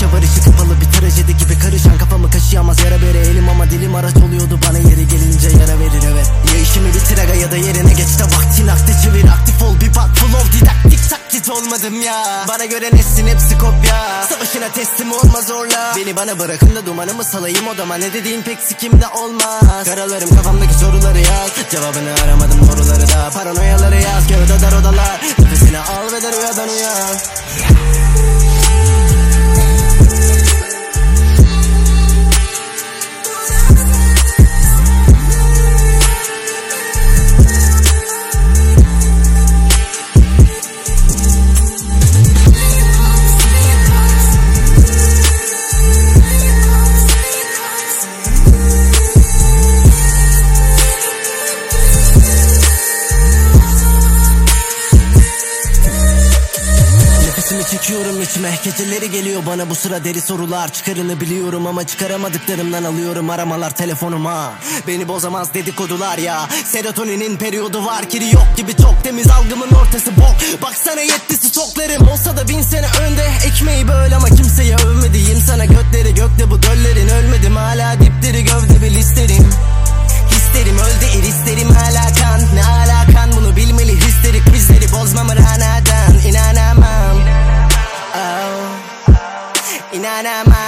çıkışa varışı kapalı bir trajedi gibi karışan kafamı kaşıyamaz yara bere. Elim ama dilim araç oluyordu bana yeri gelince yara verir evet. Ya işimi bitir aga ya da yerine geç de vaktin aktı çevir aktif ol bir bak full of didaktik taklit olmadım ya. Bana göre nesin hepsi kopya. Savaşına teslim olma zorla. Beni bana bırakın da dumanımı salayım odama. Ne dediğin pek sikimde olmaz. Karalarım kafamdaki soruları yaz. Cevabını aramadım doğruları da. Paranoyaları yaz. Kağıda dar odalar. Nefesini al ve de rüyadan uyan çekiyorum içime. Geceleri geliyor bana bu sıra deri sorular. Çıkarını biliyorum ama çıkaramadıklarımdan alıyorum aramalar telefonuma. Beni bozamaz dedikodular ya. Serotoninin periyodu var. Kiri yok gibi çok temiz. Algımın ortası bok. Baksana yetti stoklarım olsa da bin sene önde. Ekmeği böyle ama kimseye övmediğim sana. Götleri gökte bu döllerin Panama